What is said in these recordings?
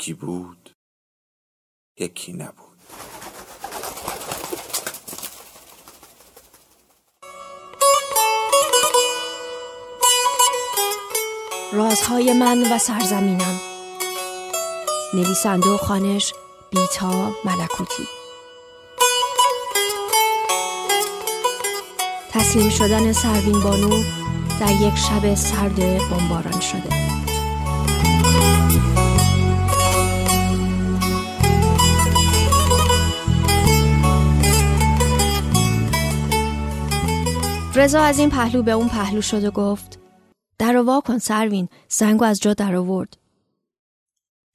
یکی بود یکی نبود. رازهای من و سرزمینم. نویسنده و خانش بیتا ملکوتی. تسلیم شدن سروین بانو در یک شب سرد بمباران شده. رضا از این پهلو به اون پهلو شد و گفت در وا کن سروین زنگو از جا در آورد.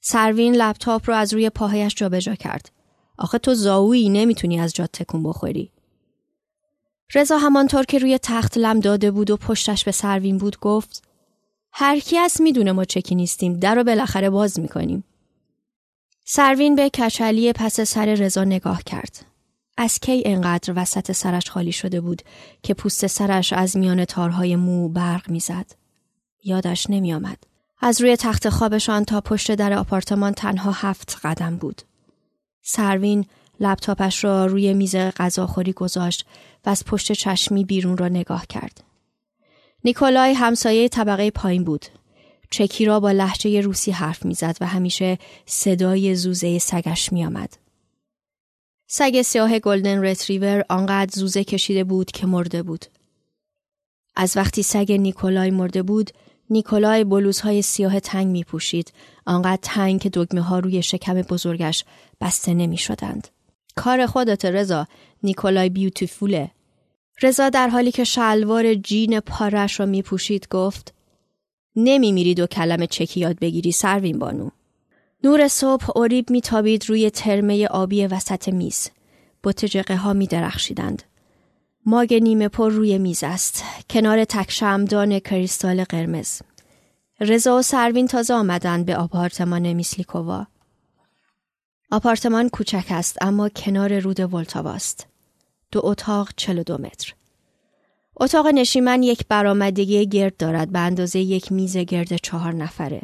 سروین لپتاپ رو از روی پاهایش جابجا کرد. آخه تو زاویی نمی‌تونی از جا تکون بخوری. رضا همانطور که روی تخت لم داده بود و پشتش به سروین بود گفت هر کی از می‌دونه ما چکی نیستیم در رو بالاخره باز می‌کنیم. سروین به کچلی پس سر رضا نگاه کرد. از کی انقدر وسط سرش خالی شده بود که پوست سرش از میان تارهای مو برق می‌زد. یادش نمی آمد. از روی تخت خوابشان تا پشت در آپارتمان تنها هفت قدم بود. سروین لپتاپش را روی میز غذاخوری گذاشت و از پشت چشمی بیرون را نگاه کرد. نیکولای همسایه طبقه پایین بود. چکی را با لحجه روسی حرف می‌زد و همیشه صدای زوزه سگش میآمد. سگ سیاه گلدن رتریور آنقدر زوزه کشیده بود که مرده بود. از وقتی سگ نیکولای مرده بود، نیکولای بلوزهای سیاه تنگ می پوشید، آنقدر تنگ که دگمه ها روی شکم بزرگش بسته نمی شدند. کار خودت رضا، نیکولای بیوتیفوله. رضا در حالی که شلوار جین پارش را می پوشید گفت نمی میری دو کلمه چکی یاد بگیری سروین بانو. نور صبح اوریب میتابید روی ترمه آبی وسط میز. بوت جقه ها می درخشیدند. ماگ نیمه پر روی میز است. کنار تک شمدان کریستال قرمز. رضا و سروین تازه آمدند به آپارتمان میسلیکووا. آپارتمان کوچک است اما کنار رود ولتاواست. دو اتاق دو متر. اتاق نشیمن یک برآمدگی گرد دارد به اندازه یک میز گرد چهار نفره.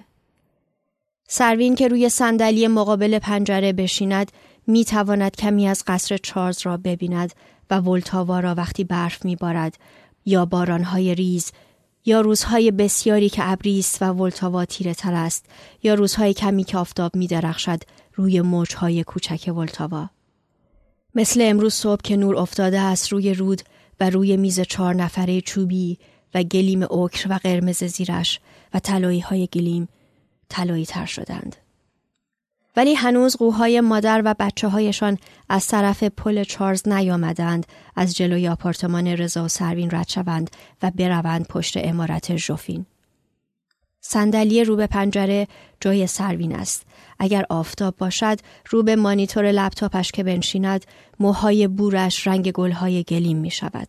سروین که روی صندلی مقابل پنجره بشیند می تواند کمی از قصر چارز را ببیند و ولتاوا را وقتی برف می بارد یا بارانهای ریز یا روزهای بسیاری که ابری و ولتاوا تیره تر است یا روزهای کمی که آفتاب می درخشد روی موجهای کوچک ولتاوا. مثل امروز صبح که نور افتاده است روی رود و روی میز چهار نفره چوبی و گلیم اوکر و قرمز زیرش و تلایی های گلیم طلایی تر شدند. ولی هنوز قوهای مادر و بچه هایشان از طرف پل چارز نیامدند از جلوی آپارتمان رضا و سروین رد شوند و بروند پشت امارت ژوفین. صندلی رو به پنجره جای سروین است. اگر آفتاب باشد رو به مانیتور لپتاپش که بنشیند موهای بورش رنگ گلهای گلیم می شود.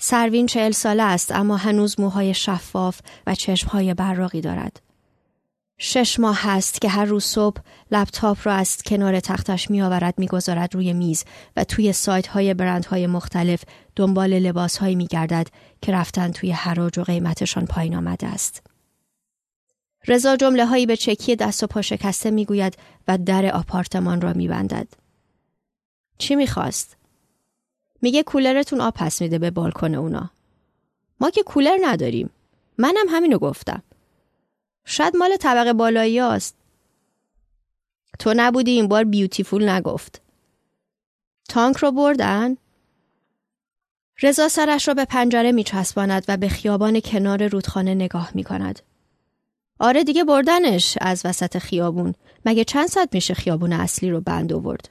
سروین چهل ساله است اما هنوز موهای شفاف و چشمهای براقی دارد. شش ماه هست که هر روز صبح لپتاپ را از کنار تختش می آورد می گذارد روی میز و توی سایت های برند های مختلف دنبال لباس هایی می گردد که رفتن توی حراج و قیمتشان پایین آمده است. رضا جمله هایی به چکی دست و پا شکسته می گوید و در آپارتمان را می بندد. چی می خواست؟ میگه کولرتون آب پس میده به بالکن اونا. ما که کولر نداریم. منم همینو گفتم. شاید مال طبقه بالایی است. تو نبودی این بار بیوتیفول نگفت. تانک رو بردن؟ رضا سرش را به پنجره می چسباند و به خیابان کنار رودخانه نگاه می کند. آره دیگه بردنش از وسط خیابون. مگه چند ساعت میشه خیابون اصلی رو بند آورد؟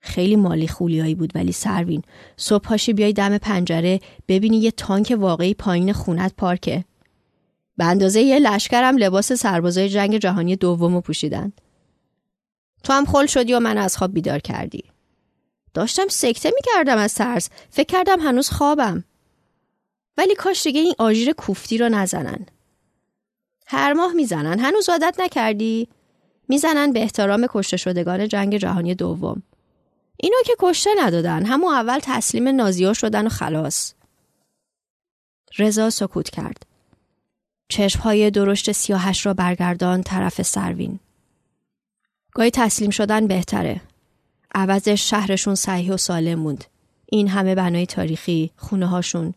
خیلی مالی خولیایی بود ولی سروین صبح پاشی بیای دم پنجره ببینی یه تانک واقعی پایین خونت پارکه به اندازه یه لشکرم لباس سربازای جنگ جهانی دوم پوشیدن. تو هم خل شدی و من از خواب بیدار کردی. داشتم سکته می‌کردم از ترس. فکر کردم هنوز خوابم. ولی کاش دیگه این آژیر کوفتی رو نزنن. هر ماه می‌زنن. هنوز عادت نکردی؟ می‌زنن به احترام کشته شدگان جنگ جهانی دوم. اینو که کشته ندادن. همون اول تسلیم نازیا شدن و خلاص. رضا سکوت کرد. چشمهای درشت سیاهش را برگردان طرف سروین گاهی تسلیم شدن بهتره عوضش شهرشون صحیح و سالم موند این همه بنای تاریخی خونه هاشون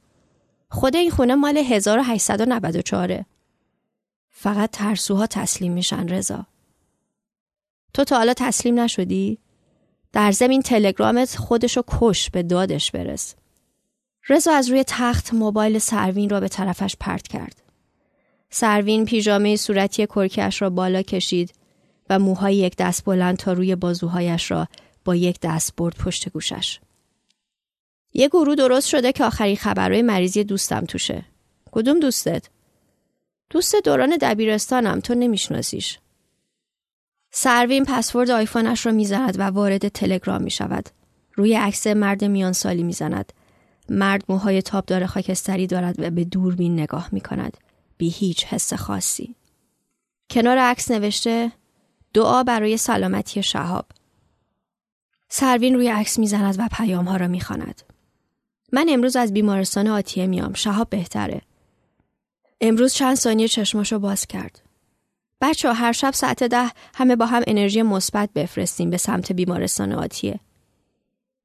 خود این خونه مال 1894 فقط ترسوها تسلیم میشن رضا تو تا حالا تسلیم نشدی؟ در زمین تلگرامت خودشو کش به دادش برس. رضا از روی تخت موبایل سروین را به طرفش پرت کرد. سروین پیژامه صورتی کرکش را بالا کشید و موهای یک دست بلند تا روی بازوهایش را با یک دست برد پشت گوشش. یه گروه درست شده که آخری خبرهای مریضی دوستم توشه. کدوم دوستت؟ دوست دوران دبیرستانم تو نمیشناسیش. سروین پسورد آیفونش را می‌زند و وارد تلگرام می شود. روی عکس مرد میان سالی می‌زند. مرد موهای تابدار خاکستری دارد و به دوربین نگاه می کند. بی هیچ حس خاصی. کنار عکس نوشته دعا برای سلامتی شهاب. سروین روی عکس می‌زند و پیام ها را می‌خواند. من امروز از بیمارستان آتیه میام. شهاب بهتره. امروز چند ثانیه چشماشو باز کرد. بچه هر شب ساعت ده همه با هم انرژی مثبت بفرستیم به سمت بیمارستان آتیه.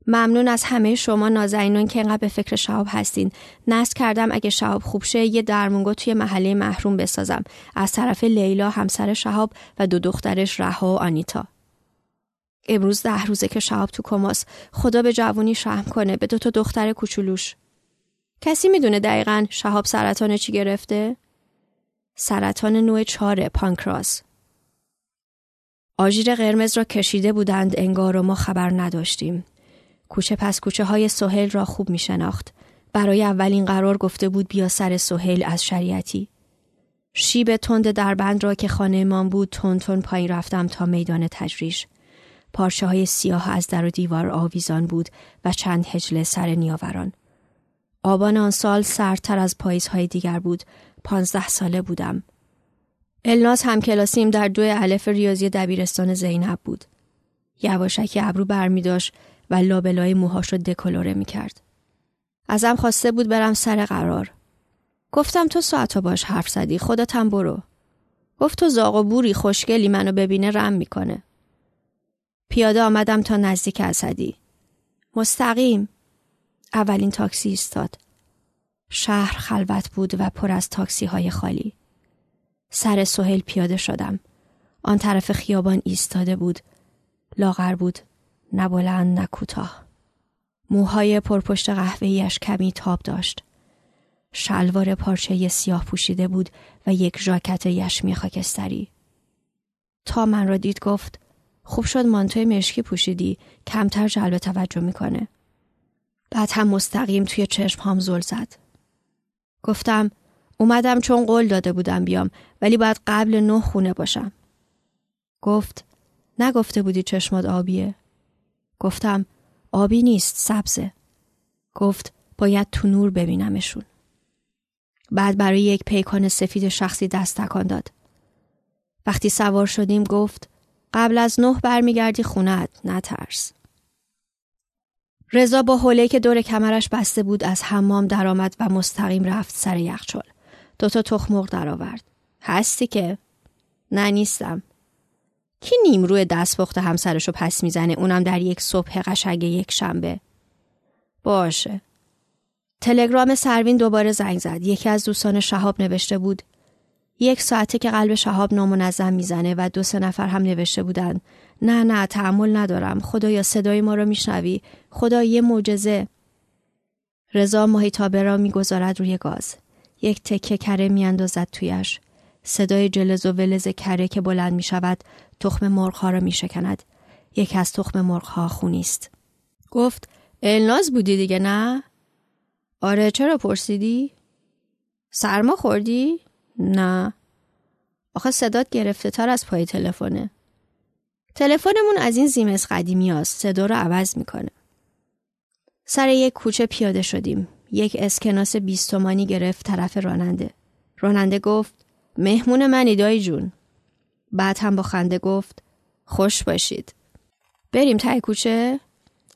ممنون از همه شما نازنینان که انقدر به فکر شهاب هستین. نصب کردم اگه شهاب خوب شه یه درمونگو توی محله محروم بسازم از طرف لیلا همسر شهاب و دو دخترش رها و آنیتا. امروز ده روزه که شهاب تو کماس خدا به جوونی شهم کنه به دو تا دختر کوچولوش. کسی می‌دونه دقیقا شهاب سرطان چی گرفته؟ سرطان نوع چهار پانکراس. آژیر قرمز را کشیده بودند انگار و ما خبر نداشتیم. کوچه پس کوچه های سهیل را خوب می شناخت. برای اولین قرار گفته بود بیا سر سهیل از شریعتی. شیب تند در بند را که خانه من بود تون تون پایین رفتم تا میدان تجریش. پارچه های سیاه از در و دیوار آویزان بود و چند هجله سر نیاوران. آبان آن سال سردتر از پاییزهای دیگر بود پانزده ساله بودم. الناس هم کلاسیم در دو علف ریاضی دبیرستان زینب بود. یواشکی ابرو برمی داشت و لابلای موهاش رو دکلوره می کرد. ازم خواسته بود برم سر قرار. گفتم تو ساعتا باش حرف زدی خودتم برو. گفت تو زاغ و بوری خوشگلی منو ببینه رم می‌کنه. پیاده آمدم تا نزدیک اسدی. مستقیم. اولین تاکسی ایستاد. شهر خلوت بود و پر از تاکسی های خالی. سر سهل پیاده شدم. آن طرف خیابان ایستاده بود. لاغر بود. نه بلند نه کوتاه. موهای پرپشت قهوه‌ایش کمی تاب داشت. شلوار پارچه سیاه پوشیده بود و یک ژاکت یشمی خاکستری. تا من را دید گفت خوب شد مانتوی مشکی پوشیدی کمتر جلب توجه می‌کنه. بعد هم مستقیم توی چشم هم زل زد. گفتم اومدم چون قول داده بودم بیام ولی باید قبل نه خونه باشم. گفت نگفته بودی چشمات آبیه. گفتم آبی نیست سبزه. گفت باید تو نور ببینمشون. بعد برای یک پیکان سفید شخصی دست تکان داد. وقتی سوار شدیم گفت قبل از نه برمیگردی خونت نترس. رضا با حوله که دور کمرش بسته بود از حمام درآمد و مستقیم رفت سر یخچال. دوتا تخمق درآورد. هستی که؟ نه نیستم. کی روی دست پخته همسرشو پس می‌زنه؟ اونم در یک صبح قشنگ یک شنبه؟ باشه. تلگرام سروین دوباره زنگ زد. یکی از دوستان شهاب نوشته بود یک ساعته که قلب شهاب نامنظم می‌زنه و دو سه نفر هم نوشته بودن. نه نه تحمل ندارم. خدایا صدای ما رو میشنوی؟ خدا یه معجزه. رضا ماهیتابه را می‌گذارد روی گاز. یک تکه کره میاندازد تویش. صدای جلز و ولز کره که بلند می شود تخم مرغها را می شکند. یکی از تخم مرغها خونی است. گفت الناز بودی دیگه نه؟ آره چرا پرسیدی؟ سرما خوردی؟ نه آخه صدات گرفته تر از پای تلفنه تلفنمون از این زیمس قدیمی هست. صدا رو عوض می‌کنه سر یک کوچه پیاده شدیم یک اسکناس بیستمانی گرفت طرف راننده راننده گفت مهمون منی دایی جون. بعد هم با خنده گفت خوش باشید. بریم تای کوچه؟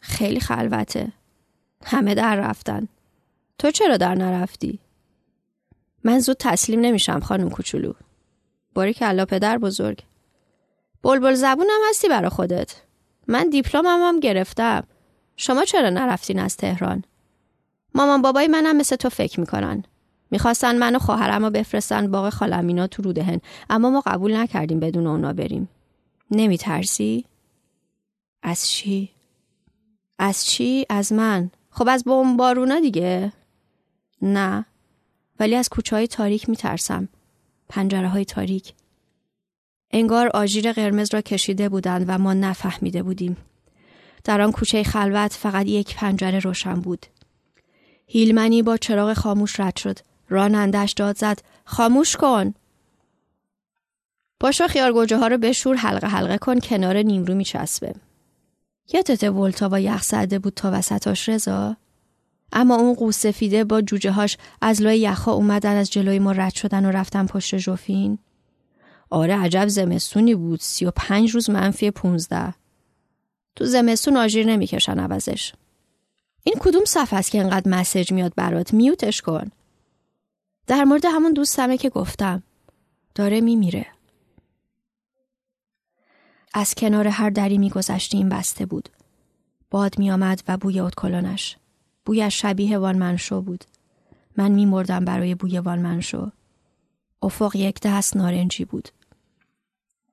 خیلی خلوته. همه در رفتن. تو چرا در نرفتی؟ من زود تسلیم نمیشم خانم کوچولو. باری کلا پدر بزرگ. بلبل زبونم هستی برا خودت. من دیپلمم هم گرفتم. شما چرا نرفتین از تهران؟ مامان بابای منم مثل تو فکر می‌کنن. می‌خواستن من و خواهرم رو بفرستن باغ خالمینا تو رودهن. اما ما قبول نکردیم بدون اونا بریم. نمیترسی؟ از چی؟ از چی؟ از من. خب از بمبارونا دیگه. نه. ولی از کوچه های تاریک میترسم. پنجره های تاریک. انگار آژیر قرمز را کشیده بودند و ما نفهمیده بودیم. در آن کوچه خلوت فقط یک پنجره روشن بود. هیلمنی با چراغ خاموش رد شد. رانندش داد زد. خاموش کن. باشو خیارگوجه ها رو بشور حلقه حلقه کن کنار نیمرو میچسبه. یادت ولتا با یخ زده بود تا وسطاش رضا؟ اما اون قوسفیده با جوجه هاش از لای یخها اومدن از جلوی ما رد شدن و رفتن پشت جوفین. آره عجب زمستونی بود. سی و پنج روز منفی پونزده. تو زمستون آژیر نمی‌کشن عوضش. این کدوم صفحه است که انقدر مسج میاد برات؟ میوتش کن. در مورد همون دوستمه که گفتم. داره میمیره. از کنار هر دری میگذشتیم بسته بود. باد میآمد و بوی اتکلونش. بویش شبیه وانمنشو بود. من میمردم برای بوی وانمنشو. افق یک دست نارنجی بود.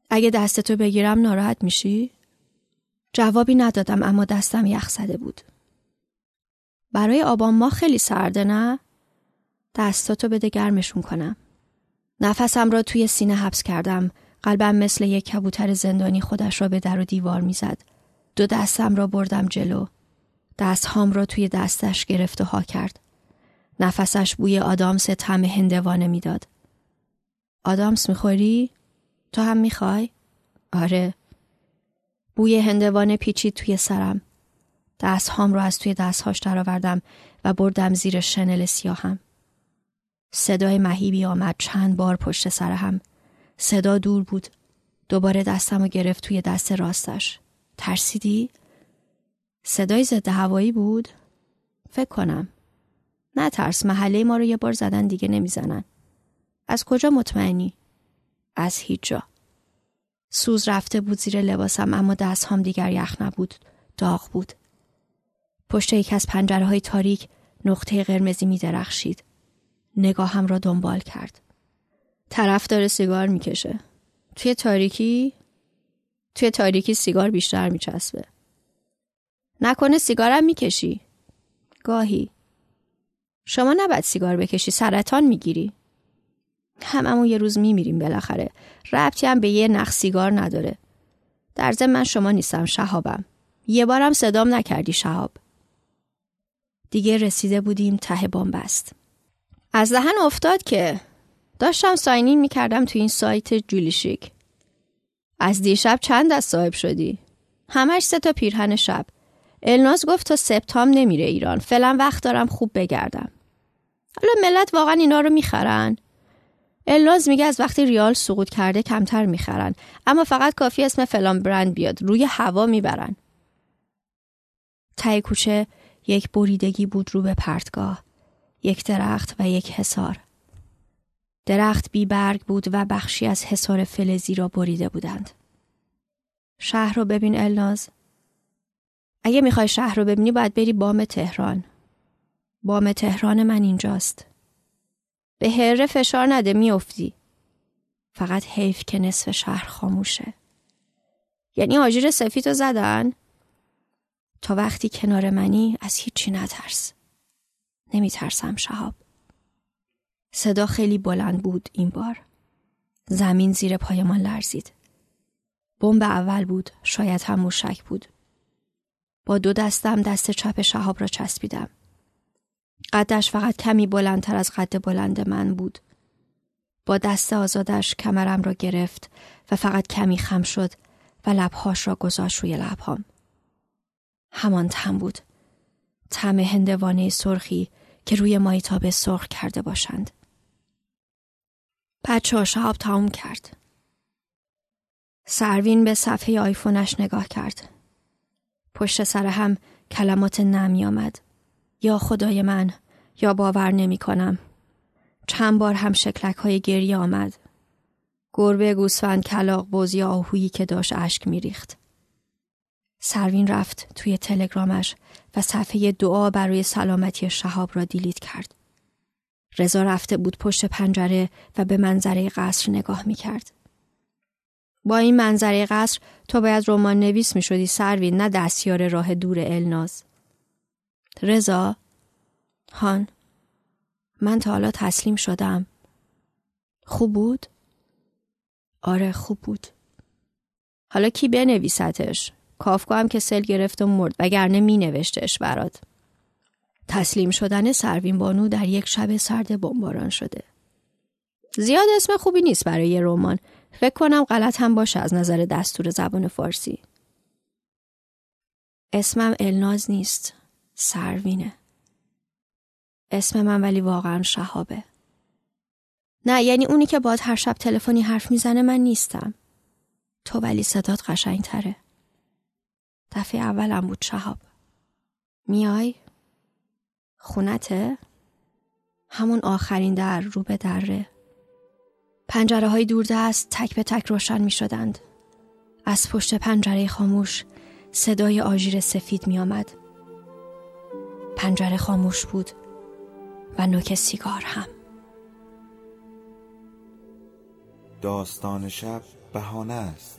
اگه دستتو بگیرم ناراحت میشی؟ جوابی ندادم اما دستم یخ زده بود. برای آبان ما خیلی سرده نه؟ دستاتو بده گرمشون کنم. نفسم را توی سینه حبس کردم. قلبم مثل یک کبوتر زندانی خودش را به در و دیوار می‌زد. دو دستم را بردم جلو. دست هام را توی دستش گرفت و ها کرد. نفسش بوی آدامس تم هندوانه می‌داد. آدامس می‌خوری؟ تو هم می‌خوای؟ آره. بوی هندوانه پیچید توی سرم. دست هام رو از توی دستهاش درآوردم و بردم زیر شنل سیاهم. صدای مهیبی آمد چند بار پشت سر هم. صدا دور بود. دوباره دستم رو گرفت توی دست راستش. ترسیدی؟ صدای ضد هوایی بود؟ فکر کنم. نه ترس محله ما رو یه بار زدن دیگه نمی‌زنن. از کجا مطمئنی؟ از هیچ جا. سوز رفته بود زیر لباسم اما دست هم دیگر یخ نبود. داغ بود. پشت یک از پنجره های تاریک نقطه قرمزی می درخشید. نگاهم را دنبال کرد. طرف داره سیگار می‌کشه. توی تاریکی توی تاریکی سیگار بیشتر میچسبه. نکنه سیگارم می‌کشی؟ گاهی. شما نباید سیگار بکشی سرطان می‌گیری. هممون یه روز میمیریم بالاخره ربطی هم به یه نخ سیگار نداره در ضمن من شما نیستم شهابم یه بارم صدام نکردی شهاب دیگه رسیده بودیم ته بست از دهن افتاد که داشتم ساینین می‌کردم تو این سایت جولیشیک از دیشب چند از صاحب شدی؟ همش سه تا پیرهن شب. الناز گفت تا سپتام نمیره ایران. فعلا وقت دارم خوب بگردم. حالا ملت واقعا اینا رو می‌خرن؟ الناز میگه از وقتی ریال سقوط کرده کمتر می‌خرن. اما فقط کافی اسم فلان برند بیاد. روی هوا می‌برن. تای کوچه یک بریدگی بود رو به پرتگاه. یک درخت و یک حصار درخت بی برگ بود و بخشی از حصار فلزی را بریده بودند شهر رو ببین الناز اگه می‌خوای شهر رو ببینی باید بری بام تهران بام تهران من اینجاست به هره فشار نده میافتی. فقط حیف که نصف شهر خاموشه. یعنی آجیر سفید زدن؟ تا وقتی کنار منی از هیچی نترس. نمیترسم شهاب. صدا خیلی بلند بود این بار. زمین زیر پایمان لرزید. بمب اول بود شاید هم موشک بود. با دو دستم دست چپ شهاب را چسبیدم. قدش فقط کمی بلندتر از قد بلند من بود. با دست آزادش کمرم را گرفت و فقط کمی خم شد و لبهاش را گذاشت روی لبهام. همان تم بود. تم هندوانه سرخی که روی مایتاب سرخ کرده باشند. بچه ها شهاب تموم کرد. سروین به صفحه آیفونش نگاه کرد. پشت سر هم کلمات نمی آمد. یا خدای من یا باور نمی کنم. چند بار هم شکلک های گریه آمد. گربه گوسفند کلاق یا آهویی که داشت اشک میریخت. سروین رفت توی تلگرامش و صفحه دعا برای سلامتی شهاب را دیلیت کرد. رضا رفته بود پشت پنجره و به منظره قصر نگاه می کرد. با این منظره قصر تو باید رمان نویس می شدی سروین نه دستیار راه دور الناز. رضا هان من تا حالا تسلیم شدم. خوب بود؟ آره خوب بود. حالا کی بنویستش؟ کافکا هم که سل گرفت و مرد وگرنه می نوشتش برات. تسلیم شدن سروین بانو در یک شب سرد بمباران شده. زیاد اسم خوبی نیست برای یه رمان. فکر کنم غلط هم باشه از نظر دستور زبان فارسی. اسمم الناز نیست. سروینه. اسم من ولی واقعا شهابه. نه یعنی اونی که باد هر شب تلفنی حرف می‌زنه من نیستم. تو ولی صدات قشنگ تره. دفعه اولم بود شهاب. میای؟ خونته؟ همون آخرین در رو به دره. پنجره های دوردست تک به تک روشن می شدند. از پشت پنجره خاموش صدای آژیر سفید می آمد. پنجره خاموش بود و نوک سیگار هم. داستان شب بهانه است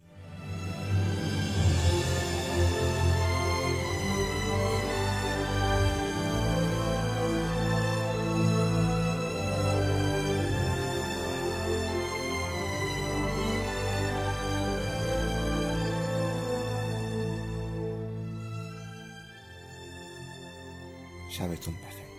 sabes un.